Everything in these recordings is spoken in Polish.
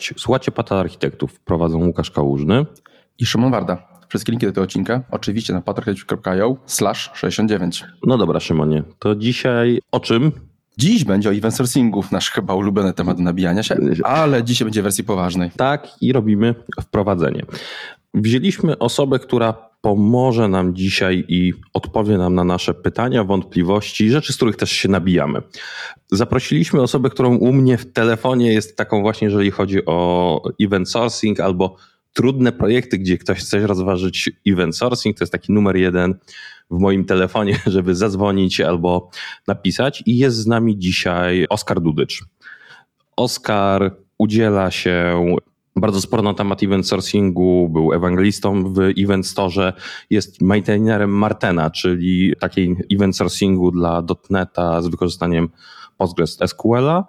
Cześć, słuchacie Pata Architektów. Prowadzą Łukasz Kałużny i Szymon Warda. Wszystkie linki do tego odcinka oczywiście na patarchitecture.io slash 69. No dobra Szymonie, to dzisiaj o czym? Dziś będzie o event sourcingu, nasz chyba ulubiony temat do nabijania się, ale dzisiaj będzie w wersji poważnej. Tak i robimy wprowadzenie. Wzięliśmy osobę, która pomoże nam dzisiaj i odpowie nam na nasze pytania, wątpliwości, rzeczy, z których też się nabijamy. Zaprosiliśmy osobę, którą u mnie w telefonie jest taką właśnie, jeżeli chodzi o event sourcing albo trudne projekty, gdzie ktoś chce rozważyć event sourcing, to jest taki numer jeden w moim telefonie, żeby zadzwonić albo napisać. I jest z nami dzisiaj Oskar Dudycz. Oskar udziela się bardzo sporo na temat event sourcingu, był ewangelistą w Event Store, jest maintainerem Martena, czyli takiej event sourcingu dla .NETA z wykorzystaniem Postgres SQL-a,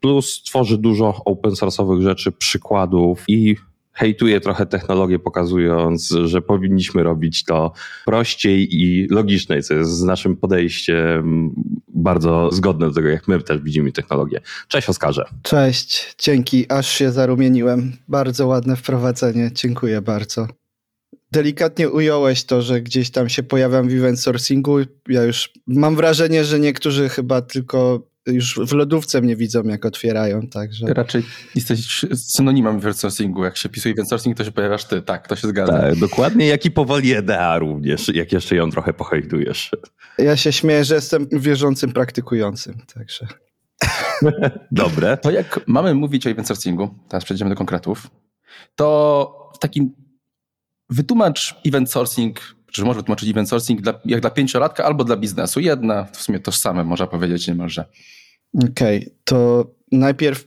plus tworzy dużo open source'owych rzeczy, przykładów i hejtuje trochę technologię, pokazując, że powinniśmy robić to prościej i logiczniej, co jest z naszym podejściem bardzo zgodne do tego, jak my też widzimy technologię. Cześć Oskarze. Cześć, dzięki, aż się zarumieniłem. Bardzo ładne wprowadzenie, dziękuję bardzo. Delikatnie ująłeś to, że gdzieś tam się pojawiam w event sourcingu. Ja już mam wrażenie, że niektórzy chyba tylko już w lodówce mnie widzą, jak otwierają, także... Raczej jesteś synonimem event sourcingu. Jak się pisuje event sourcing, to się pojawiasz ty. Tak, to się zgadza. Tak, dokładnie, jak i powoli EDA również, jak jeszcze ją trochę pohejdujesz. Ja się śmieję, że jestem wierzącym praktykującym, także... Dobre. To jak mamy mówić o event sourcingu, teraz przejdziemy do konkretów, to w takim wytłumacz event sourcing czy może wytłumaczyć event sourcing dla, jak dla pięciolatka albo dla biznesu. Jedna, w sumie tożsame, można powiedzieć niemalże. Okej, okay, to najpierw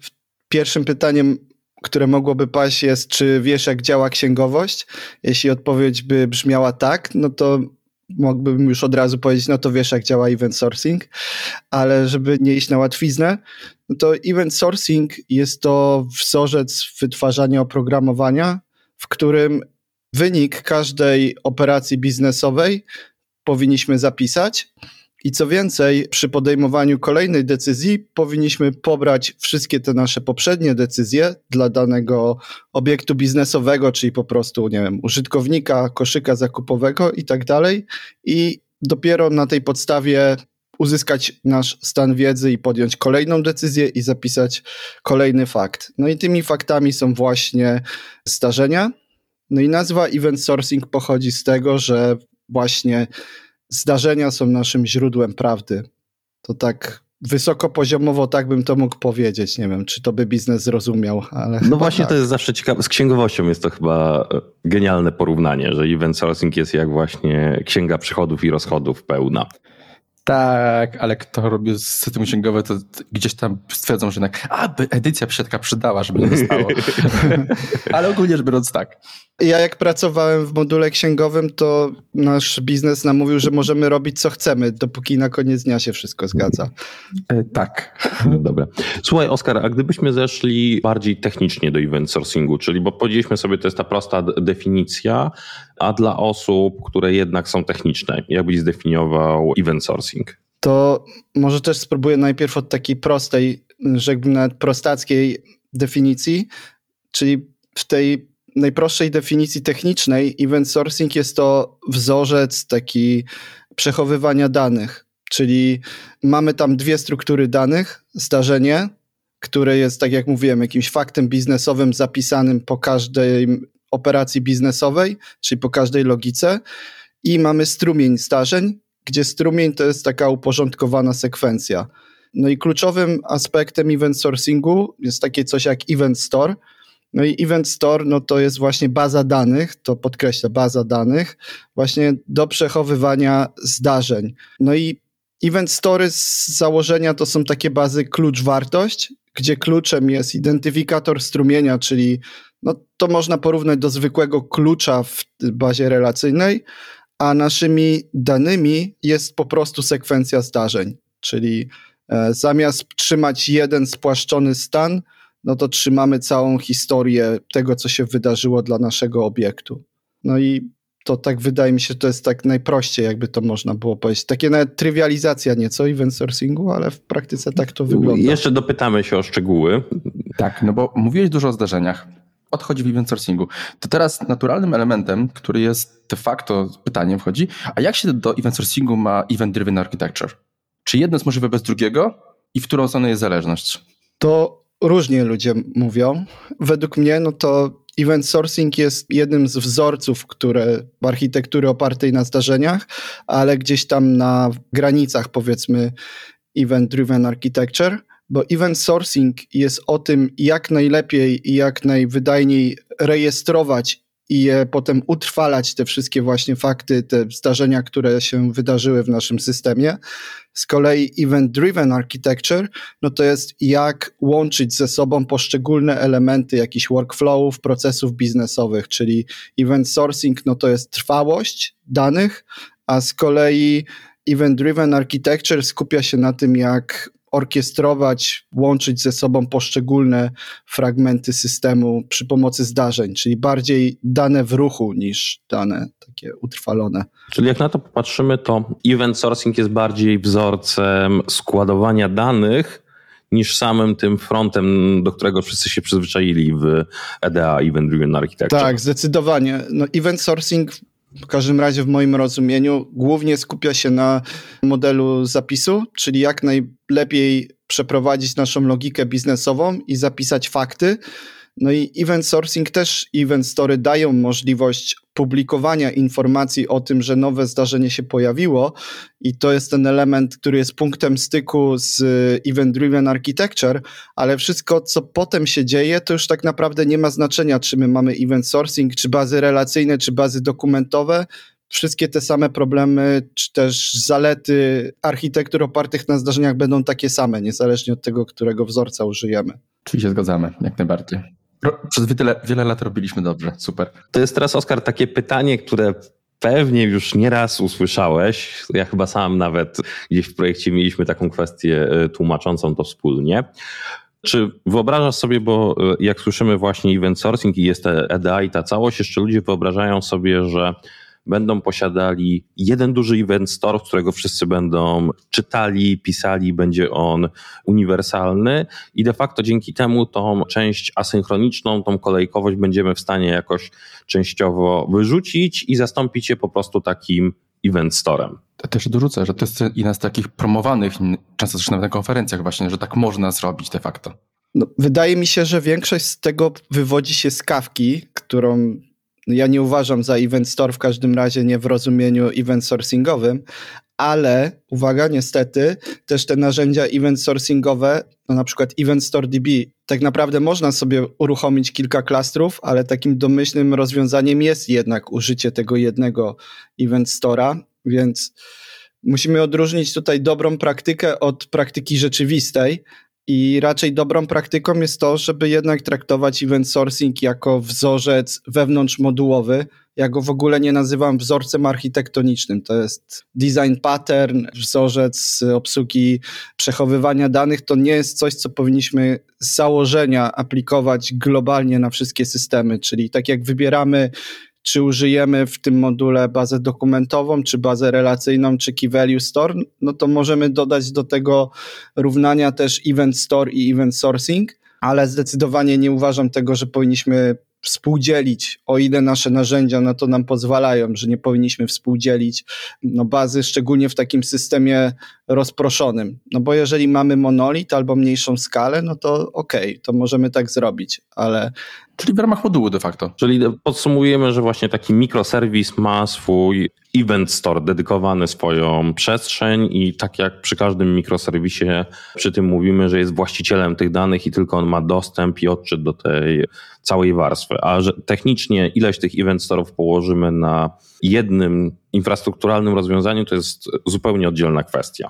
pierwszym pytaniem, które mogłoby paść jest, czy wiesz jak działa księgowość? Jeśli odpowiedź by brzmiała tak, no to mógłbym już od razu powiedzieć, no to wiesz jak działa event sourcing, ale żeby nie iść na łatwiznę, no to event sourcing jest to wzorzec wytwarzania oprogramowania, w którym Wynik każdej operacji biznesowej powinniśmy zapisać. I co więcej, przy podejmowaniu kolejnej decyzji powinniśmy pobrać wszystkie te nasze poprzednie decyzje dla danego obiektu biznesowego, czyli po prostu, nie wiem, użytkownika, koszyka zakupowego i tak dalej. I dopiero na tej podstawie uzyskać nasz stan wiedzy i podjąć kolejną decyzję i zapisać kolejny fakt. No i tymi faktami są właśnie zdarzenia, no i nazwa event sourcing pochodzi z tego, że właśnie zdarzenia są naszym źródłem prawdy. To tak wysokopoziomowo tak bym to mógł powiedzieć. Nie wiem, czy to by biznes zrozumiał, ale. No właśnie, tak. to jest zawsze ciekawe. Z księgowością jest to chyba e, genialne porównanie, że event sourcing jest jak właśnie księga przychodów i rozchodów pełna. Tak, ale kto robi system księgowy, to gdzieś tam stwierdzą, że jednak, a, edycja by się taka przydała, żeby nie stało. ale ogólnie rzecz biorąc tak. Ja jak pracowałem w module księgowym, to nasz biznes nam mówił, że możemy robić co chcemy, dopóki na koniec dnia się wszystko zgadza. E, tak. No dobra. Słuchaj, Oskar, a gdybyśmy zeszli bardziej technicznie do event sourcingu, czyli bo powiedzieliśmy sobie, to jest ta prosta definicja, a dla osób, które jednak są techniczne, jak byś zdefiniował event sourcing? To może też spróbuję najpierw od takiej prostej, rzekłbym nawet prostackiej definicji, czyli w tej najprostszej definicji technicznej event sourcing jest to wzorzec taki przechowywania danych, czyli mamy tam dwie struktury danych, zdarzenie, które jest, tak jak mówiłem, jakimś faktem biznesowym zapisanym po każdej operacji biznesowej, czyli po każdej logice. I mamy strumień zdarzeń, gdzie strumień to jest taka uporządkowana sekwencja. No i kluczowym aspektem event sourcingu jest takie coś jak event store, no i Event Store, no to jest właśnie baza danych, to podkreślę, baza danych, właśnie do przechowywania zdarzeń. No i Event Story z założenia to są takie bazy klucz-wartość, gdzie kluczem jest identyfikator strumienia, czyli no to można porównać do zwykłego klucza w bazie relacyjnej, a naszymi danymi jest po prostu sekwencja zdarzeń, czyli e, zamiast trzymać jeden spłaszczony stan, no to trzymamy całą historię tego, co się wydarzyło dla naszego obiektu. No i to tak wydaje mi się, że to jest tak najprościej, jakby to można było powiedzieć. Takie nawet trywializacja nieco event sourcingu, ale w praktyce tak to wygląda. Jeszcze dopytamy się o szczegóły. Tak, no bo mówiłeś dużo o zdarzeniach. Odchodzi w event sourcingu. To teraz naturalnym elementem, który jest de facto pytaniem wchodzi, a jak się do event sourcingu ma event driven architecture? Czy jedno jest możliwe bez drugiego i w którą stronę jest zależność? To różnie ludzie mówią. Według mnie, no to event sourcing jest jednym z wzorców, które architektury opartej na zdarzeniach, ale gdzieś tam na granicach, powiedzmy, event driven architecture bo event sourcing jest o tym, jak najlepiej i jak najwydajniej rejestrować i je potem utrwalać te wszystkie właśnie fakty, te zdarzenia, które się wydarzyły w naszym systemie. Z kolei event driven architecture, no to jest jak łączyć ze sobą poszczególne elementy jakichś workflowów, procesów biznesowych, czyli event sourcing, no to jest trwałość danych, a z kolei event driven architecture skupia się na tym, jak orkiestrować, łączyć ze sobą poszczególne fragmenty systemu przy pomocy zdarzeń, czyli bardziej dane w ruchu niż dane takie utrwalone. Czyli jak na to popatrzymy, to event sourcing jest bardziej wzorcem składowania danych niż samym tym frontem, do którego wszyscy się przyzwyczaili w EDA, Event Driven Architecture. Tak, zdecydowanie. No, event sourcing w każdym razie w moim rozumieniu głównie skupia się na modelu zapisu, czyli jak najlepiej przeprowadzić naszą logikę biznesową i zapisać fakty, no i event sourcing też event story dają możliwość publikowania informacji o tym, że nowe zdarzenie się pojawiło i to jest ten element, który jest punktem styku z event driven architecture, ale wszystko co potem się dzieje, to już tak naprawdę nie ma znaczenia, czy my mamy event sourcing, czy bazy relacyjne, czy bazy dokumentowe wszystkie te same problemy, czy też zalety architektur opartych na zdarzeniach będą takie same, niezależnie od tego, którego wzorca użyjemy. Czyli się zgadzamy, jak najbardziej. Przez wiele, wiele lat robiliśmy dobrze, super. To jest teraz, Oskar, takie pytanie, które pewnie już nieraz usłyszałeś. Ja chyba sam nawet gdzieś w projekcie mieliśmy taką kwestię e, tłumaczącą to wspólnie. Czy wyobrażasz sobie, bo e, jak słyszymy właśnie event sourcing i jest EDA i ta całość, jeszcze ludzie wyobrażają sobie, że będą posiadali jeden duży event store, którego wszyscy będą czytali, pisali, będzie on uniwersalny i de facto dzięki temu tą część asynchroniczną, tą kolejkowość będziemy w stanie jakoś częściowo wyrzucić i zastąpić je po prostu takim event storem. Ja też dorzucę, że to jest jedna z takich promowanych, często zresztą na konferencjach właśnie, że tak można zrobić de facto. No, wydaje mi się, że większość z tego wywodzi się z kawki, którą ja nie uważam za event store w każdym razie nie w rozumieniu event sourcingowym, ale uwaga, niestety też te narzędzia event sourcingowe, no na przykład Event Store DB, tak naprawdę można sobie uruchomić kilka klastrów, ale takim domyślnym rozwiązaniem jest jednak użycie tego jednego Event Store'a, więc musimy odróżnić tutaj dobrą praktykę od praktyki rzeczywistej, i raczej dobrą praktyką jest to, żeby jednak traktować event sourcing jako wzorzec wewnątrzmodułowy. Ja go w ogóle nie nazywam wzorcem architektonicznym. To jest design pattern, wzorzec obsługi przechowywania danych. To nie jest coś, co powinniśmy z założenia aplikować globalnie na wszystkie systemy. Czyli tak jak wybieramy czy użyjemy w tym module bazę dokumentową, czy bazę relacyjną, czy Key Value Store, no to możemy dodać do tego równania też Event Store i Event Sourcing, ale zdecydowanie nie uważam tego, że powinniśmy współdzielić, o ile nasze narzędzia na to nam pozwalają, że nie powinniśmy współdzielić no, bazy, szczególnie w takim systemie rozproszonym. No bo jeżeli mamy monolit albo mniejszą skalę, no to okej, okay, to możemy tak zrobić, ale Czyli w ramach modułu de facto. Czyli podsumujemy, że właśnie taki mikroserwis ma swój event store dedykowany swoją przestrzeń i tak jak przy każdym mikroserwisie przy tym mówimy, że jest właścicielem tych danych i tylko on ma dostęp i odczyt do tej całej warstwy. A że technicznie ileś tych event storów położymy na jednym infrastrukturalnym rozwiązaniu, to jest zupełnie oddzielna kwestia.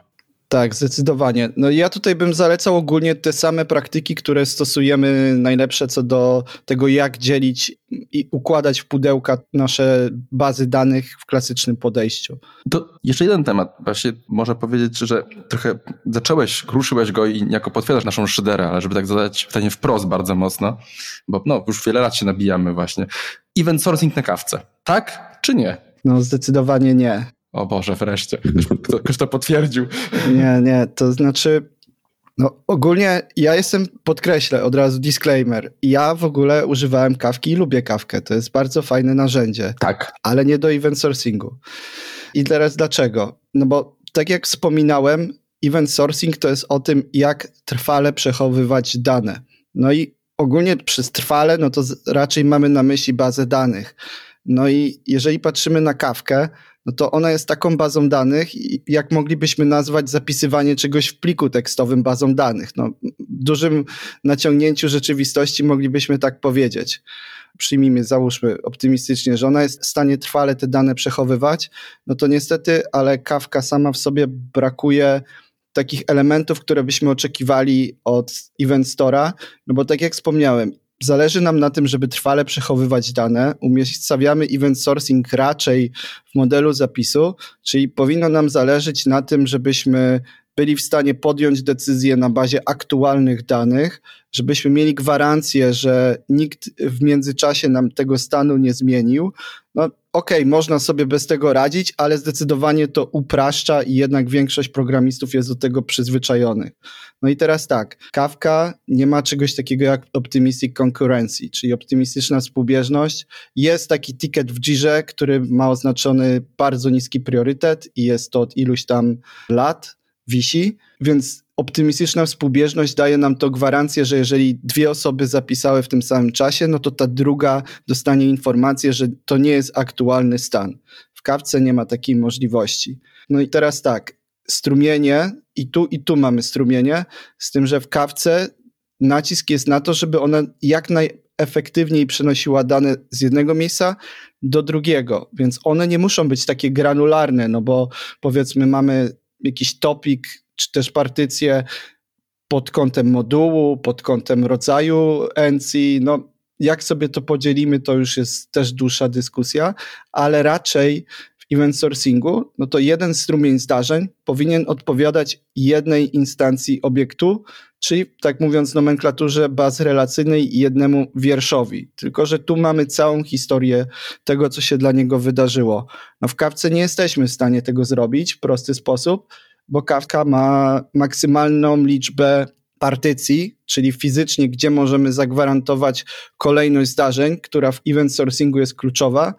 Tak, zdecydowanie. No ja tutaj bym zalecał ogólnie te same praktyki, które stosujemy najlepsze co do tego, jak dzielić i układać w pudełka nasze bazy danych w klasycznym podejściu. To jeszcze jeden temat. Właśnie można powiedzieć, że trochę zacząłeś, ruszyłeś go i jako potwierdzasz naszą szyderę, ale żeby tak zadać pytanie wprost bardzo mocno, bo no, już wiele lat się nabijamy właśnie. Event sourcing na kawce. Tak czy nie? No zdecydowanie nie. O Boże, wreszcie. Ktoś to potwierdził. Nie, nie, to znaczy No ogólnie ja jestem, podkreślę od razu disclaimer, ja w ogóle używałem kawki i lubię kawkę, to jest bardzo fajne narzędzie. Tak. Ale nie do event sourcingu. I teraz dlaczego? No bo tak jak wspominałem, event sourcing to jest o tym, jak trwale przechowywać dane. No i ogólnie przez trwale, no to raczej mamy na myśli bazę danych. No i jeżeli patrzymy na kawkę, no to ona jest taką bazą danych, jak moglibyśmy nazwać zapisywanie czegoś w pliku tekstowym bazą danych. No, w dużym naciągnięciu rzeczywistości moglibyśmy tak powiedzieć. Przyjmijmy, załóżmy optymistycznie, że ona jest w stanie trwale te dane przechowywać, no to niestety, ale kawka sama w sobie brakuje takich elementów, które byśmy oczekiwali od Event Store'a, no bo tak jak wspomniałem, zależy nam na tym, żeby trwale przechowywać dane. Umiejscawiamy event sourcing raczej w modelu zapisu, czyli powinno nam zależeć na tym, żebyśmy byli w stanie podjąć decyzję na bazie aktualnych danych, żebyśmy mieli gwarancję, że nikt w międzyczasie nam tego stanu nie zmienił. No okej, okay, można sobie bez tego radzić, ale zdecydowanie to upraszcza i jednak większość programistów jest do tego przyzwyczajonych. No i teraz tak, Kafka nie ma czegoś takiego jak optimistic concurrency, czyli optymistyczna współbieżność. Jest taki ticket w Jirze, który ma oznaczony bardzo niski priorytet i jest to od iluś tam lat, wisi, więc optymistyczna współbieżność daje nam to gwarancję, że jeżeli dwie osoby zapisały w tym samym czasie, no to ta druga dostanie informację, że to nie jest aktualny stan. W kawce nie ma takiej możliwości. No i teraz tak, strumienie, i tu i tu mamy strumienie, z tym, że w kawce nacisk jest na to, żeby ona jak najefektywniej przenosiła dane z jednego miejsca do drugiego, więc one nie muszą być takie granularne, no bo powiedzmy mamy jakiś topik, czy też partycję pod kątem modułu, pod kątem rodzaju NC, no jak sobie to podzielimy, to już jest też dłuższa dyskusja, ale raczej event sourcingu, no to jeden strumień zdarzeń powinien odpowiadać jednej instancji obiektu, czyli tak mówiąc w nomenklaturze baz relacyjnej jednemu wierszowi. Tylko, że tu mamy całą historię tego, co się dla niego wydarzyło. No w kawce nie jesteśmy w stanie tego zrobić w prosty sposób, bo Kafka ma maksymalną liczbę partycji, czyli fizycznie, gdzie możemy zagwarantować kolejność zdarzeń, która w event sourcingu jest kluczowa,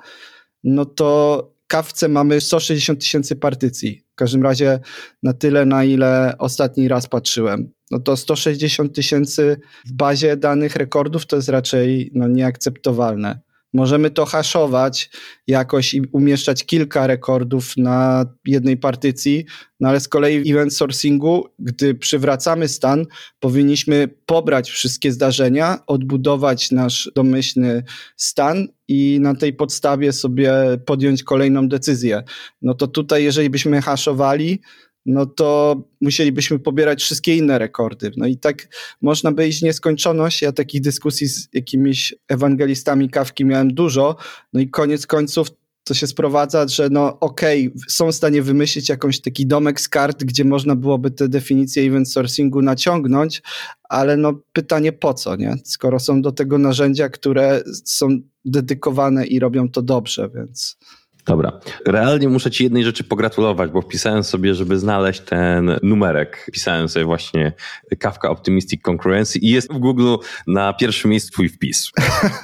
no to Kawce mamy 160 tysięcy partycji. W każdym razie na tyle, na ile ostatni raz patrzyłem. No to 160 tysięcy w bazie danych rekordów to jest raczej no, nieakceptowalne. Możemy to haszować jakoś i umieszczać kilka rekordów na jednej partycji, no ale z kolei w event sourcingu, gdy przywracamy stan, powinniśmy pobrać wszystkie zdarzenia, odbudować nasz domyślny stan i na tej podstawie sobie podjąć kolejną decyzję. No to tutaj, jeżeli byśmy haszowali, no to musielibyśmy pobierać wszystkie inne rekordy. No i tak można by iść nieskończoność. Ja takich dyskusji z jakimiś ewangelistami kawki miałem dużo. No i koniec końców to się sprowadza, że no okej, okay, są w stanie wymyślić jakąś taki domek z kart, gdzie można byłoby te definicje event sourcingu naciągnąć, ale no pytanie po co, nie? Skoro są do tego narzędzia, które są dedykowane i robią to dobrze, więc... Dobra. Realnie muszę Ci jednej rzeczy pogratulować, bo wpisałem sobie, żeby znaleźć ten numerek. Wpisałem sobie właśnie Kafka Optimistic Concurrency i jest w Google na pierwszym miejscu Twój wpis,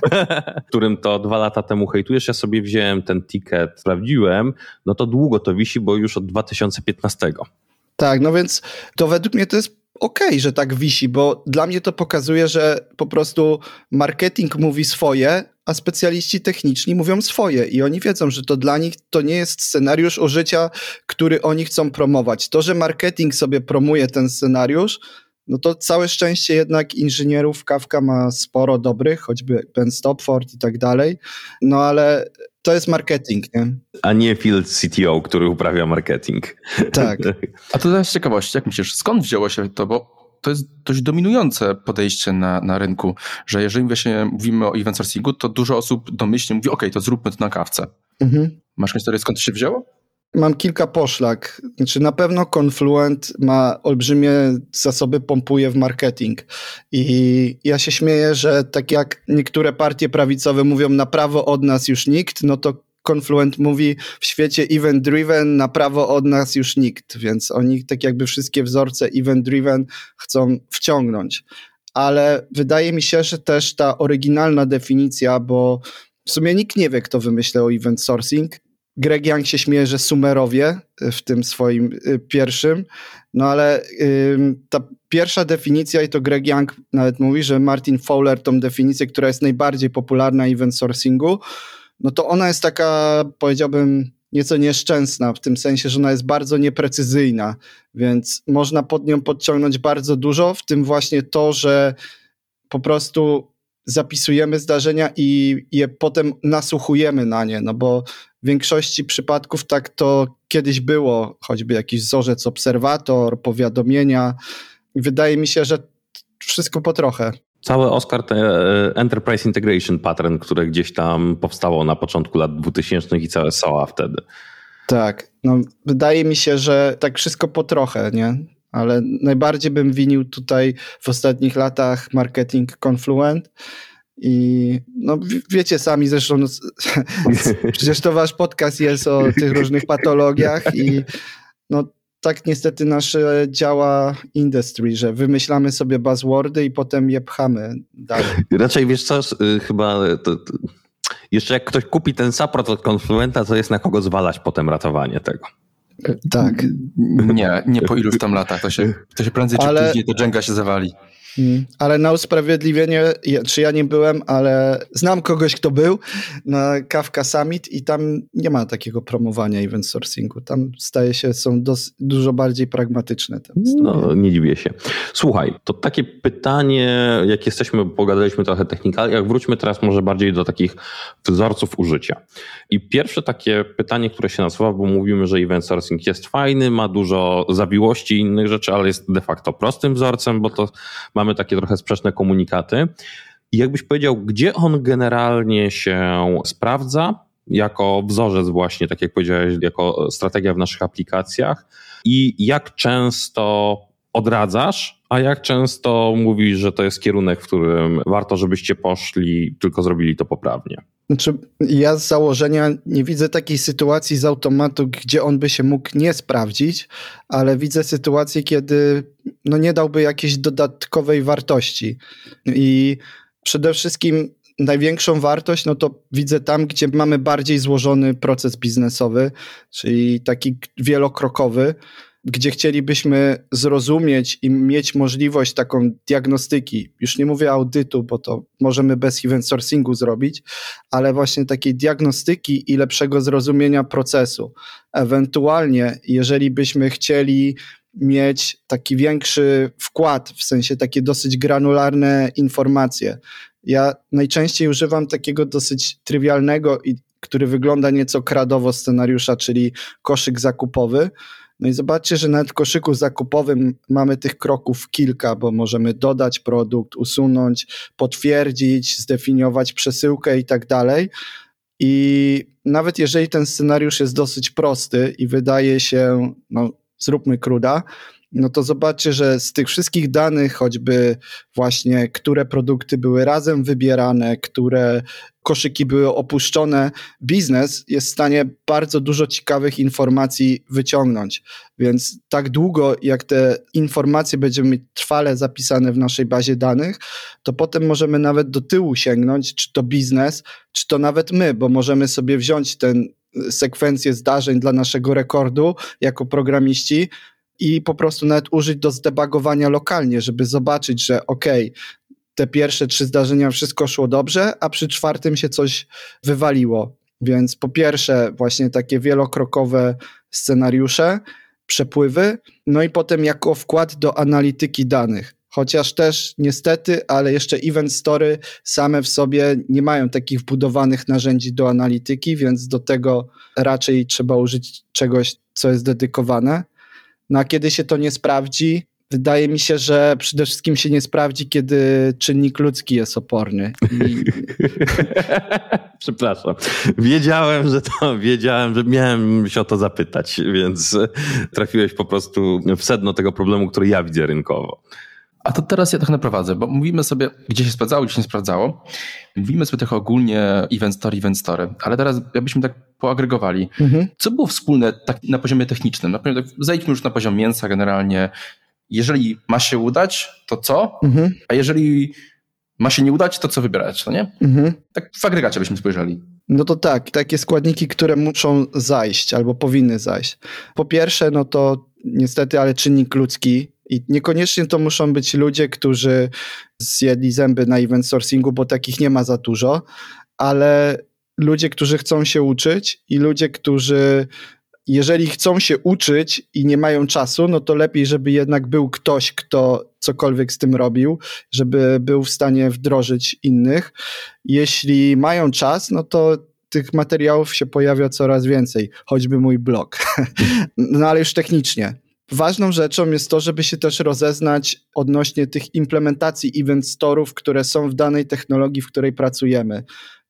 którym to dwa lata temu hejtujesz. Ja sobie wziąłem ten ticket, sprawdziłem. No to długo to wisi, bo już od 2015. Tak, no więc to według mnie to jest okej, okay, że tak wisi, bo dla mnie to pokazuje, że po prostu marketing mówi swoje, a specjaliści techniczni mówią swoje i oni wiedzą, że to dla nich to nie jest scenariusz użycia, który oni chcą promować. To, że marketing sobie promuje ten scenariusz, no to całe szczęście jednak inżynierów Kafka ma sporo dobrych, choćby Ben Stopford i tak dalej, no ale to jest marketing, nie? A nie field CTO, który uprawia marketing. Tak. A to teraz ciekawości, jak myślisz, skąd wzięło się to, bo to jest dość dominujące podejście na, na rynku, że jeżeli właśnie mówimy o event sourcingu, to dużo osób domyślnie mówi, ok, to zróbmy to na kawce. Mhm. Masz historię, skąd to się wzięło? Mam kilka poszlak. Znaczy, na pewno Confluent ma olbrzymie zasoby, pompuje w marketing. I ja się śmieję, że tak jak niektóre partie prawicowe mówią na prawo od nas już nikt, no to Confluent mówi, w świecie event driven na prawo od nas już nikt, więc oni tak jakby wszystkie wzorce event driven chcą wciągnąć. Ale wydaje mi się, że też ta oryginalna definicja, bo w sumie nikt nie wie, kto wymyślał event sourcing. Greg Young się śmieje, że sumerowie w tym swoim y, pierwszym, no ale ta pierwsza definicja, i to Greg Young nawet mówi, że Martin Fowler tą definicję, która jest najbardziej popularna event sourcingu, no to ona jest taka, powiedziałbym, nieco nieszczęsna, w tym sensie, że ona jest bardzo nieprecyzyjna, więc można pod nią podciągnąć bardzo dużo, w tym właśnie to, że po prostu zapisujemy zdarzenia i je potem nasłuchujemy na nie, no bo w większości przypadków tak to kiedyś było, choćby jakiś wzorzec obserwator, powiadomienia. Wydaje mi się, że wszystko po trochę. Cały Oscar e, Enterprise Integration Pattern, które gdzieś tam powstało na początku lat 2000 i całe SOA wtedy. Tak, no wydaje mi się, że tak wszystko po trochę, nie? Ale najbardziej bym winił tutaj w ostatnich latach marketing Confluent, i no, wiecie sami zresztą, no, przecież to wasz podcast jest o tych różnych patologiach i no, tak niestety nasze działa industry, że wymyślamy sobie buzzwordy i potem je pchamy dalej. Raczej wiesz co, y, chyba to, to, jeszcze jak ktoś kupi ten support od konfluenta, to jest na kogo zwalać potem ratowanie tego. Tak. Nie, nie po iluś tam latach, to się, to się prędzej czy Ale... później to Jenga się zawali. Mm, ale na usprawiedliwienie, czy ja nie byłem, ale znam kogoś, kto był na Kafka Summit i tam nie ma takiego promowania event sourcingu. Tam staje się, są dos, dużo bardziej pragmatyczne. No, nie dziwię się. Słuchaj, to takie pytanie, jak jesteśmy, pogadaliśmy trochę jak wróćmy teraz może bardziej do takich wzorców użycia. I pierwsze takie pytanie, które się nasuwa, bo mówimy, że event sourcing jest fajny, ma dużo zawiłości i innych rzeczy, ale jest de facto prostym wzorcem, bo to mamy mamy takie trochę sprzeczne komunikaty. I jakbyś powiedział, gdzie on generalnie się sprawdza, jako wzorzec właśnie, tak jak powiedziałeś, jako strategia w naszych aplikacjach i jak często odradzasz, a jak często mówisz, że to jest kierunek, w którym warto, żebyście poszli, tylko zrobili to poprawnie? Znaczy, ja z założenia nie widzę takiej sytuacji z automatu, gdzie on by się mógł nie sprawdzić, ale widzę sytuację, kiedy no nie dałby jakiejś dodatkowej wartości. I przede wszystkim największą wartość, no to widzę tam, gdzie mamy bardziej złożony proces biznesowy, czyli taki wielokrokowy, gdzie chcielibyśmy zrozumieć i mieć możliwość taką diagnostyki, już nie mówię audytu, bo to możemy bez event sourcingu zrobić, ale właśnie takiej diagnostyki i lepszego zrozumienia procesu. Ewentualnie, jeżeli byśmy chcieli mieć taki większy wkład, w sensie takie dosyć granularne informacje. Ja najczęściej używam takiego dosyć trywialnego i który wygląda nieco kradowo scenariusza, czyli koszyk zakupowy, no i zobaczcie, że nawet w koszyku zakupowym mamy tych kroków kilka, bo możemy dodać produkt, usunąć, potwierdzić, zdefiniować przesyłkę i tak dalej. I nawet jeżeli ten scenariusz jest dosyć prosty i wydaje się, no zróbmy kruda, no to zobaczcie, że z tych wszystkich danych, choćby właśnie, które produkty były razem wybierane, które koszyki były opuszczone, biznes jest w stanie bardzo dużo ciekawych informacji wyciągnąć. Więc tak długo, jak te informacje będziemy mieć trwale zapisane w naszej bazie danych, to potem możemy nawet do tyłu sięgnąć, czy to biznes, czy to nawet my, bo możemy sobie wziąć tę sekwencję zdarzeń dla naszego rekordu jako programiści i po prostu nawet użyć do zdebagowania lokalnie, żeby zobaczyć, że ok, te pierwsze trzy zdarzenia wszystko szło dobrze, a przy czwartym się coś wywaliło. Więc po pierwsze, właśnie takie wielokrokowe scenariusze, przepływy, no i potem jako wkład do analityki danych. Chociaż też niestety, ale jeszcze event story same w sobie nie mają takich wbudowanych narzędzi do analityki, więc do tego raczej trzeba użyć czegoś, co jest dedykowane. No a kiedy się to nie sprawdzi, wydaje mi się, że przede wszystkim się nie sprawdzi, kiedy czynnik ludzki jest oporny. I... Przepraszam. Wiedziałem, że to, wiedziałem, że miałem się o to zapytać, więc trafiłeś po prostu w sedno tego problemu, który ja widzę rynkowo. A to teraz ja trochę naprowadzę, bo mówimy sobie, gdzie się sprawdzało, gdzie się nie sprawdzało. Mówimy sobie trochę ogólnie event story, event story, ale teraz jakbyśmy tak poagregowali. Mhm. Co było wspólne tak na poziomie technicznym? Na poziomie, tak, zejdźmy już na poziom mięsa generalnie. Jeżeli ma się udać, to co? Mhm. A jeżeli ma się nie udać, to co wybierać, no nie? Mhm. Tak w agregacie byśmy spojrzeli. No to tak, takie składniki, które muszą zajść albo powinny zajść. Po pierwsze, no to niestety, ale czynnik ludzki, i niekoniecznie to muszą być ludzie, którzy zjedli zęby na event sourcingu, bo takich nie ma za dużo, ale ludzie, którzy chcą się uczyć i ludzie, którzy jeżeli chcą się uczyć i nie mają czasu, no to lepiej, żeby jednak był ktoś, kto cokolwiek z tym robił, żeby był w stanie wdrożyć innych. Jeśli mają czas, no to tych materiałów się pojawia coraz więcej, choćby mój blog. no ale już technicznie. Ważną rzeczą jest to, żeby się też rozeznać odnośnie tych implementacji event storów, które są w danej technologii, w której pracujemy.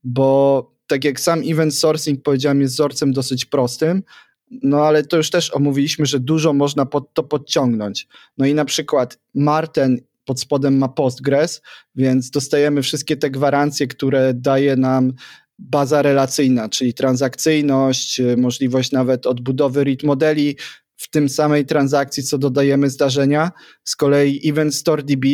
Bo tak jak sam event sourcing powiedziałem, jest wzorcem dosyć prostym, no ale to już też omówiliśmy, że dużo można pod to podciągnąć. No i na przykład Marten pod spodem ma Postgres, więc dostajemy wszystkie te gwarancje, które daje nam baza relacyjna, czyli transakcyjność, możliwość nawet odbudowy read modeli, w tym samej transakcji, co dodajemy zdarzenia. Z kolei Event Store DB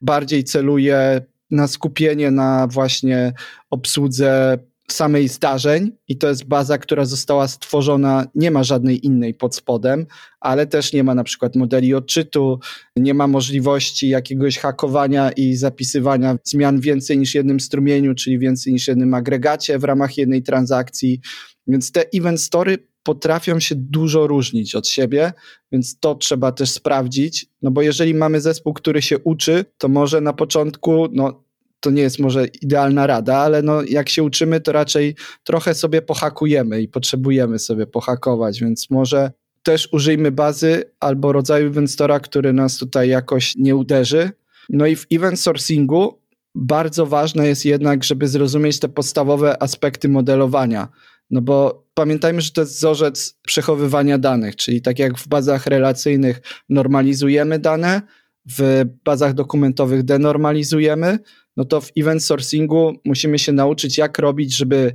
bardziej celuje na skupienie na właśnie obsłudze samej zdarzeń i to jest baza, która została stworzona, nie ma żadnej innej pod spodem, ale też nie ma na przykład modeli odczytu, nie ma możliwości jakiegoś hakowania i zapisywania zmian więcej niż jednym strumieniu, czyli więcej niż jednym agregacie w ramach jednej transakcji. Więc te event story potrafią się dużo różnić od siebie, więc to trzeba też sprawdzić, no bo jeżeli mamy zespół, który się uczy, to może na początku, no to nie jest może idealna rada, ale no jak się uczymy, to raczej trochę sobie pohakujemy i potrzebujemy sobie pohakować, więc może też użyjmy bazy albo rodzaju inwestora, który nas tutaj jakoś nie uderzy. No i w event sourcingu bardzo ważne jest jednak, żeby zrozumieć te podstawowe aspekty modelowania. No bo pamiętajmy, że to jest wzorzec przechowywania danych, czyli tak jak w bazach relacyjnych normalizujemy dane, w bazach dokumentowych denormalizujemy, no to w event sourcingu musimy się nauczyć, jak robić, żeby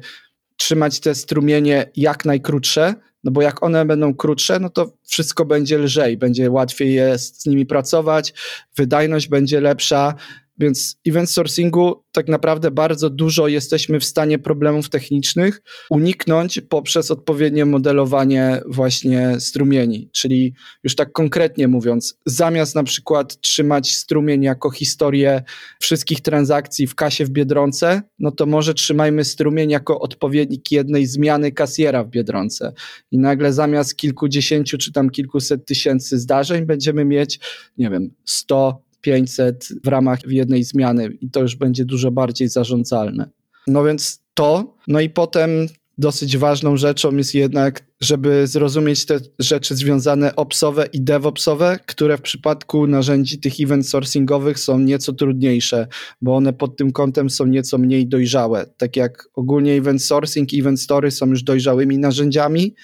trzymać te strumienie jak najkrótsze, no bo jak one będą krótsze, no to wszystko będzie lżej, będzie łatwiej jest z nimi pracować, wydajność będzie lepsza, więc event sourcingu tak naprawdę bardzo dużo jesteśmy w stanie problemów technicznych uniknąć poprzez odpowiednie modelowanie właśnie strumieni. Czyli już tak konkretnie mówiąc, zamiast na przykład trzymać strumień jako historię wszystkich transakcji w kasie w Biedronce, no to może trzymajmy strumień jako odpowiednik jednej zmiany kasjera w Biedronce. I nagle zamiast kilkudziesięciu czy tam kilkuset tysięcy zdarzeń będziemy mieć, nie wiem, 100 500 w ramach jednej zmiany i to już będzie dużo bardziej zarządzalne. No więc to, no i potem dosyć ważną rzeczą jest jednak, żeby zrozumieć te rzeczy związane opsowe i DevOpsowe, które w przypadku narzędzi tych event sourcingowych są nieco trudniejsze, bo one pod tym kątem są nieco mniej dojrzałe. Tak jak ogólnie event sourcing i event story są już dojrzałymi narzędziami,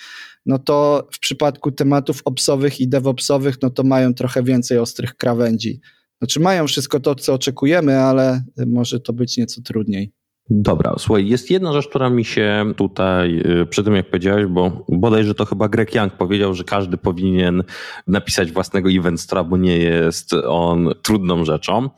no to w przypadku tematów opsowych i DevOpsowych, no to mają trochę więcej ostrych krawędzi. Znaczy mają wszystko to, co oczekujemy, ale może to być nieco trudniej. Dobra, słuchaj, jest jedna rzecz, która mi się tutaj y, przy tym, jak powiedziałeś, bo bodajże to chyba Greg Young powiedział, że każdy powinien napisać własnego eventstora, bo nie jest on trudną rzeczą,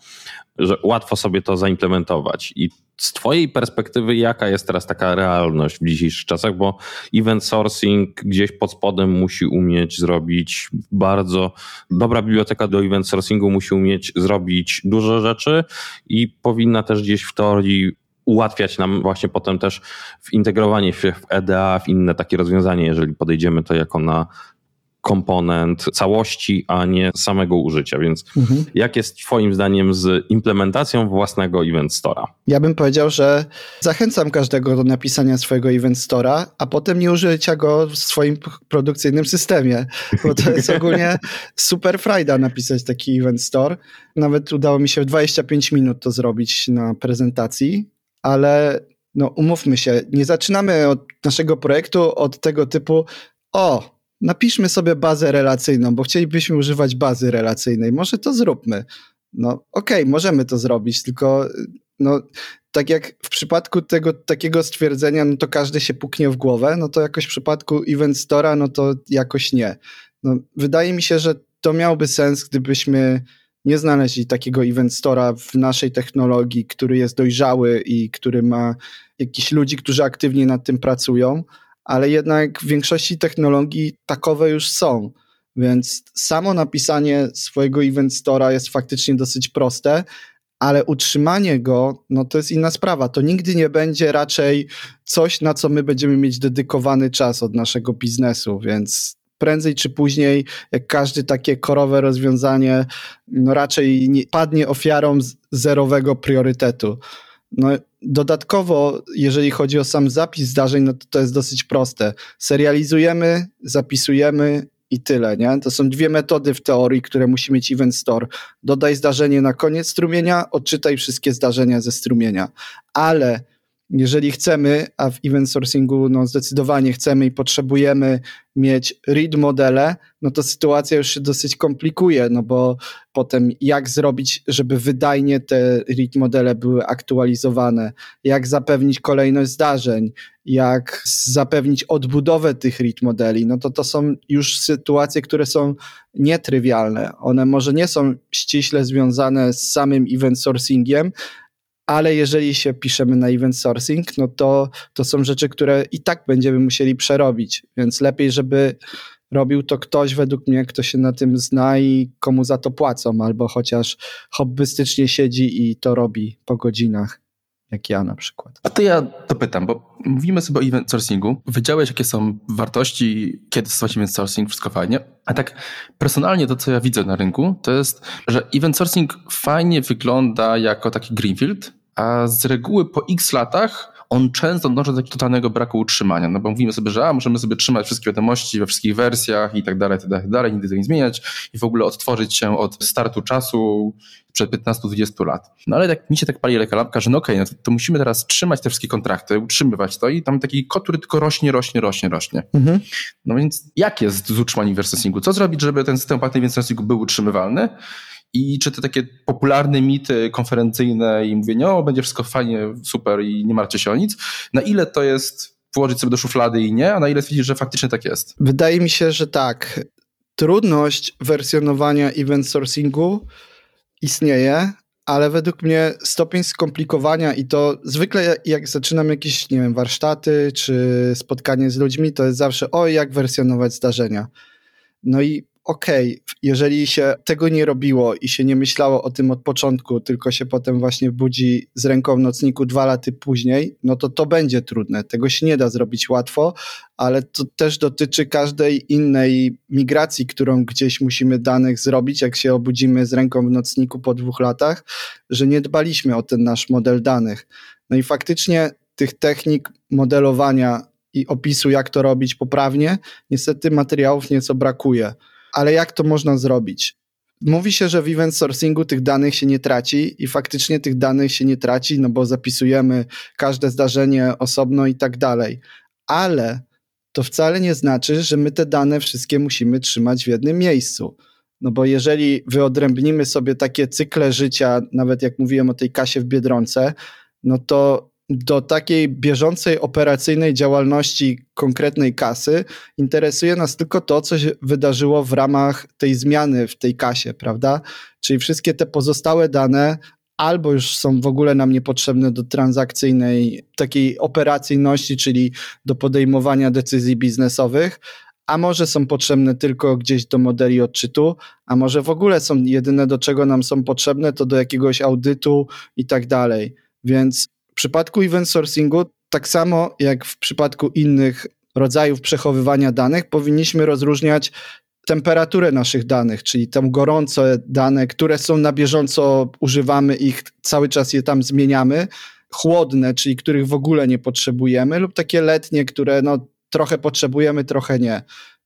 że łatwo sobie to zaimplementować. I z Twojej perspektywy, jaka jest teraz taka realność w dzisiejszych czasach? Bo event sourcing gdzieś pod spodem musi umieć zrobić bardzo. Dobra biblioteka do event sourcingu musi umieć zrobić dużo rzeczy i powinna też gdzieś w teorii ułatwiać nam właśnie potem też w integrowanie się w EDA, w inne takie rozwiązanie, jeżeli podejdziemy to jako na komponent całości, a nie samego użycia. Więc mhm. jak jest Twoim zdaniem z implementacją własnego Event Store'a? Ja bym powiedział, że zachęcam każdego do napisania swojego Event Store'a, a potem nie użycia go w swoim produkcyjnym systemie, bo to jest ogólnie super frajda napisać taki Event Store. Nawet udało mi się w 25 minut to zrobić na prezentacji, ale no umówmy się, nie zaczynamy od naszego projektu od tego typu o, napiszmy sobie bazę relacyjną, bo chcielibyśmy używać bazy relacyjnej. Może to zróbmy. No okej, okay, możemy to zrobić, tylko no, tak jak w przypadku tego takiego stwierdzenia, no to każdy się puknie w głowę, no to jakoś w przypadku Event Store'a, no to jakoś nie. No, wydaje mi się, że to miałby sens, gdybyśmy nie znaleźli takiego Event Store'a w naszej technologii, który jest dojrzały i który ma jakichś ludzi, którzy aktywnie nad tym pracują, ale jednak w większości technologii takowe już są. Więc samo napisanie swojego Event Store'a jest faktycznie dosyć proste, ale utrzymanie go, no to jest inna sprawa. To nigdy nie będzie raczej coś, na co my będziemy mieć dedykowany czas od naszego biznesu, więc prędzej czy później, jak każde takie korowe rozwiązanie, no raczej nie, padnie ofiarą zerowego priorytetu. No, dodatkowo, jeżeli chodzi o sam zapis zdarzeń, no to to jest dosyć proste. Serializujemy, zapisujemy i tyle, nie? To są dwie metody w teorii, które musi mieć Event Store. Dodaj zdarzenie na koniec strumienia, odczytaj wszystkie zdarzenia ze strumienia. Ale jeżeli chcemy, a w event sourcingu no zdecydowanie chcemy i potrzebujemy mieć read modele, no to sytuacja już się dosyć komplikuje, no bo potem jak zrobić, żeby wydajnie te read modele były aktualizowane, jak zapewnić kolejność zdarzeń, jak zapewnić odbudowę tych read modeli, no to to są już sytuacje, które są nietrywialne. One może nie są ściśle związane z samym event sourcingiem, ale jeżeli się piszemy na event sourcing, no to, to są rzeczy, które i tak będziemy musieli przerobić, więc lepiej, żeby robił to ktoś według mnie, kto się na tym zna i komu za to płacą, albo chociaż hobbystycznie siedzi i to robi po godzinach, jak ja na przykład. A to ja to pytam, bo mówimy sobie o event sourcingu. Wiedziałeś, jakie są wartości, kiedy stosować event sourcing, wszystko fajnie. A tak personalnie to, co ja widzę na rynku, to jest, że event sourcing fajnie wygląda jako taki greenfield, a z reguły po x latach on często dąży do takiego totalnego braku utrzymania, no bo mówimy sobie, że a, możemy sobie trzymać wszystkie wiadomości we wszystkich wersjach i tak dalej, tak dalej, tak dalej, nigdy tego nie zmieniać i w ogóle odtworzyć się od startu czasu przed 15-20 lat. No ale tak mi się tak pali taka lampka, że no okej, okay, no to, to, musimy teraz trzymać te wszystkie kontrakty, utrzymywać to i tam taki kot, który tylko rośnie, rośnie, rośnie, rośnie. Mhm. No więc jak jest z utrzymaniem versusingu? Co zrobić, żeby ten system opłatny versusingu był utrzymywalny? I czy te takie popularne mity konferencyjne i mówienie, o, będzie wszystko fajnie, super i nie martwcie się o nic, na ile to jest włożyć sobie do szuflady i nie, a na ile stwierdzić, że faktycznie tak jest? Wydaje mi się, że tak. Trudność wersjonowania event sourcingu istnieje, ale według mnie stopień skomplikowania i to zwykle jak zaczynam jakieś, nie wiem, warsztaty czy spotkanie z ludźmi, to jest zawsze, o, jak wersjonować zdarzenia. No i okej, okay, jeżeli się tego nie robiło i się nie myślało o tym od początku, tylko się potem właśnie budzi z ręką w nocniku dwa lata później, no to to będzie trudne. Tego się nie da zrobić łatwo, ale to też dotyczy każdej innej migracji, którą gdzieś musimy danych zrobić, jak się obudzimy z ręką w nocniku po dwóch latach, że nie dbaliśmy o ten nasz model danych. No i faktycznie tych technik modelowania i opisu, jak to robić poprawnie, niestety materiałów nieco brakuje ale jak to można zrobić? Mówi się, że w event sourcingu tych danych się nie traci i faktycznie tych danych się nie traci, no bo zapisujemy każde zdarzenie osobno i tak dalej. Ale to wcale nie znaczy, że my te dane wszystkie musimy trzymać w jednym miejscu. No bo jeżeli wyodrębnimy sobie takie cykle życia, nawet jak mówiłem o tej kasie w Biedronce, no to do takiej bieżącej operacyjnej działalności konkretnej kasy interesuje nas tylko to, co się wydarzyło w ramach tej zmiany w tej kasie, prawda? Czyli wszystkie te pozostałe dane albo już są w ogóle nam niepotrzebne do transakcyjnej takiej operacyjności, czyli do podejmowania decyzji biznesowych, a może są potrzebne tylko gdzieś do modeli odczytu, a może w ogóle są jedyne do czego nam są potrzebne, to do jakiegoś audytu i tak dalej. Więc w przypadku event sourcingu, tak samo jak w przypadku innych rodzajów przechowywania danych, powinniśmy rozróżniać temperaturę naszych danych, czyli tam gorące dane, które są na bieżąco, używamy ich, cały czas je tam zmieniamy, chłodne, czyli których w ogóle nie potrzebujemy, lub takie letnie, które no, trochę potrzebujemy, trochę nie.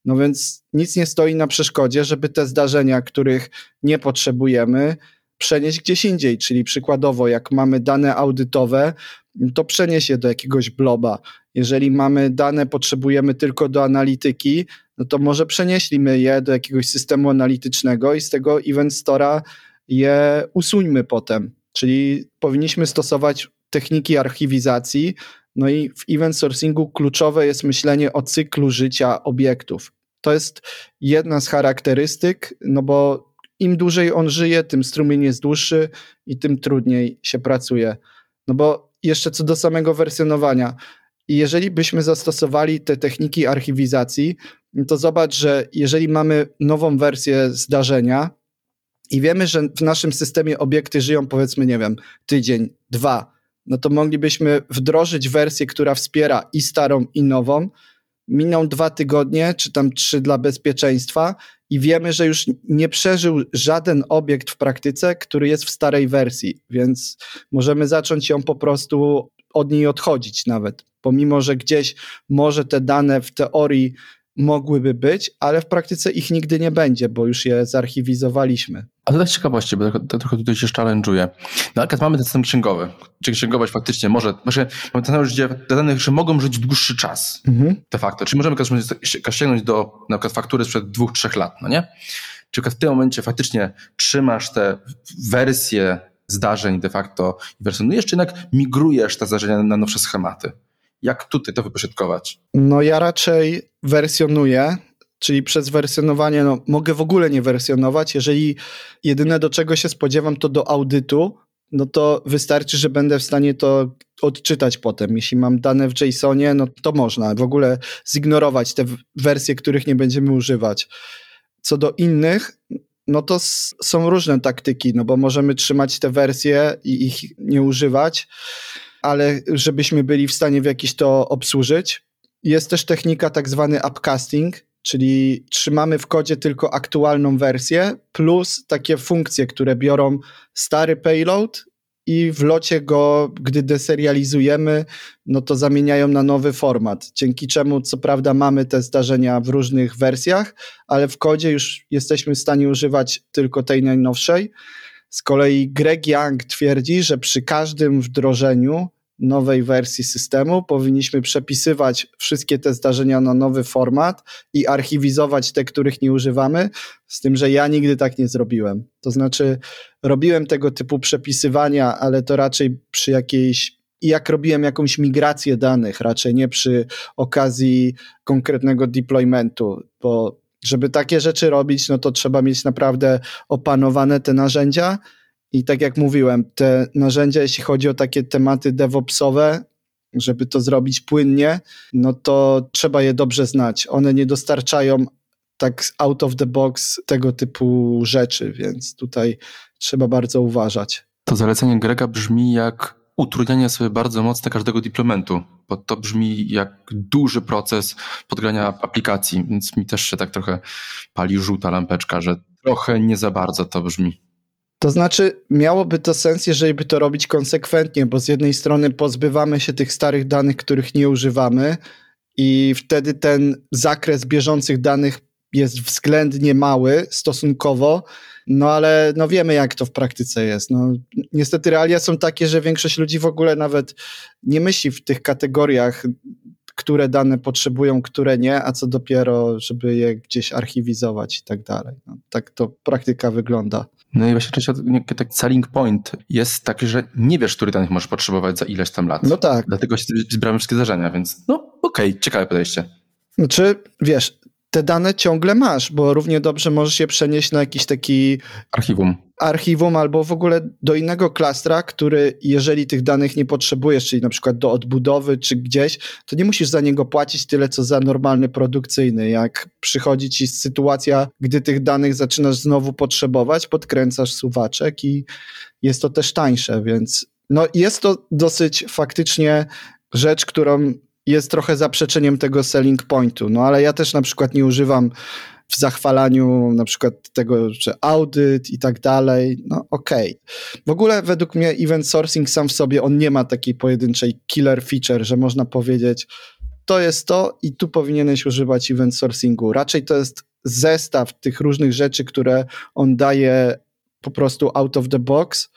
No więc nic nie stoi na przeszkodzie, żeby te zdarzenia, których nie potrzebujemy, przenieść gdzieś indziej, czyli przykładowo jak mamy dane audytowe, to przenieść je do jakiegoś bloba. Jeżeli mamy dane, potrzebujemy tylko do analityki, no to może przenieślimy je do jakiegoś systemu analitycznego i z tego Event Store'a je usuńmy potem. Czyli powinniśmy stosować techniki archiwizacji, no i w event sourcingu kluczowe jest myślenie o cyklu życia obiektów. To jest jedna z charakterystyk, no bo im dłużej on żyje, tym strumień jest dłuższy i tym trudniej się pracuje. No bo jeszcze co do samego wersjonowania. Jeżeli byśmy zastosowali te techniki archiwizacji, no to zobacz, że jeżeli mamy nową wersję zdarzenia i wiemy, że w naszym systemie obiekty żyją powiedzmy, nie wiem, tydzień, dwa, no to moglibyśmy wdrożyć wersję, która wspiera i starą, i nową. Miną dwa tygodnie, czy tam trzy dla bezpieczeństwa, i wiemy, że już nie przeżył żaden obiekt w praktyce, który jest w starej wersji, więc możemy zacząć ją po prostu od niej odchodzić nawet. Pomimo, że gdzieś może te dane w teorii mogłyby być, ale w praktyce ich nigdy nie będzie, bo już je zarchiwizowaliśmy. A to tak ciekawości, bo to trochę tutaj się szaleńczuje. Na przykład mamy ten system księgowy, czy księgowość faktycznie może, może mamy ten gdzie dane, że mogą żyć dłuższy czas mhm. de facto. Czyli możemy sięgnąć do na przykład faktury sprzed dwóch, trzech lat, no nie? Czy w tym momencie faktycznie trzymasz te wersje zdarzeń de facto i wersjonujesz, czy jednak migrujesz te zdarzenia na nowsze schematy? Jak tutaj to wypośrodkować? No ja raczej wersjonuję, czyli przez wersjonowanie no, mogę w ogóle nie wersjonować. Jeżeli jedyne do czego się spodziewam to do audytu, no to wystarczy, że będę w stanie to odczytać potem. Jeśli mam dane w JSONie, no to można w ogóle zignorować te wersje, których nie będziemy używać. Co do innych, no to są różne taktyki, no bo możemy trzymać te wersje i ich nie używać ale żebyśmy byli w stanie w jakiś to obsłużyć. Jest też technika tak zwany upcasting, czyli trzymamy w kodzie tylko aktualną wersję plus takie funkcje, które biorą stary payload i w locie go, gdy deserializujemy, no to zamieniają na nowy format, dzięki czemu co prawda mamy te zdarzenia w różnych wersjach, ale w kodzie już jesteśmy w stanie używać tylko tej najnowszej. Z kolei Greg Young twierdzi, że przy każdym wdrożeniu nowej wersji systemu powinniśmy przepisywać wszystkie te zdarzenia na nowy format i archiwizować te, których nie używamy, z tym, że ja nigdy tak nie zrobiłem. To znaczy, robiłem tego typu przepisywania, ale to raczej przy jakiejś jak robiłem jakąś migrację danych, raczej nie przy okazji konkretnego deploymentu, bo żeby takie rzeczy robić, no to trzeba mieć naprawdę opanowane te narzędzia i tak jak mówiłem, te narzędzia, jeśli chodzi o takie tematy DevOpsowe, żeby to zrobić płynnie, no to trzeba je dobrze znać. One nie dostarczają tak out of the box tego typu rzeczy, więc tutaj trzeba bardzo uważać. To zalecenie Grega brzmi jak utrudnianie sobie bardzo mocne każdego deploymentu, bo to brzmi jak duży proces podgrania aplikacji, więc mi też się tak trochę pali żółta lampeczka, że trochę nie za bardzo to brzmi. To znaczy, miałoby to sens, jeżeli by to robić konsekwentnie, bo z jednej strony pozbywamy się tych starych danych, których nie używamy, i wtedy ten zakres bieżących danych jest względnie mały stosunkowo, no ale no wiemy, jak to w praktyce jest. No, niestety realia są takie, że większość ludzi w ogóle nawet nie myśli w tych kategoriach, które dane potrzebują, które nie, a co dopiero, żeby je gdzieś archiwizować i tak dalej. No, tak to praktyka wygląda. No i właśnie część tak selling point jest taki, że nie wiesz, który danych możesz potrzebować za ileś tam lat. No tak. Dlatego zbieramy wszystkie zdarzenia, więc no okej, okay, ciekawe podejście. Znaczy, wiesz, te dane ciągle masz, bo równie dobrze możesz je przenieść na jakiś taki archiwum. Archiwum albo w ogóle do innego klastra, który jeżeli tych danych nie potrzebujesz, czyli na przykład do odbudowy czy gdzieś, to nie musisz za niego płacić tyle co za normalny produkcyjny. Jak przychodzi ci sytuacja, gdy tych danych zaczynasz znowu potrzebować, podkręcasz suwaczek i jest to też tańsze, więc no jest to dosyć faktycznie rzecz, którą jest trochę zaprzeczeniem tego selling pointu. No ale ja też na przykład nie używam w zachwalaniu na przykład tego, że audyt i tak dalej. No okej. Okay. W ogóle według mnie event sourcing sam w sobie, on nie ma takiej pojedynczej killer feature, że można powiedzieć to jest to i tu powinieneś używać event sourcingu. Raczej to jest zestaw tych różnych rzeczy, które on daje po prostu out of the box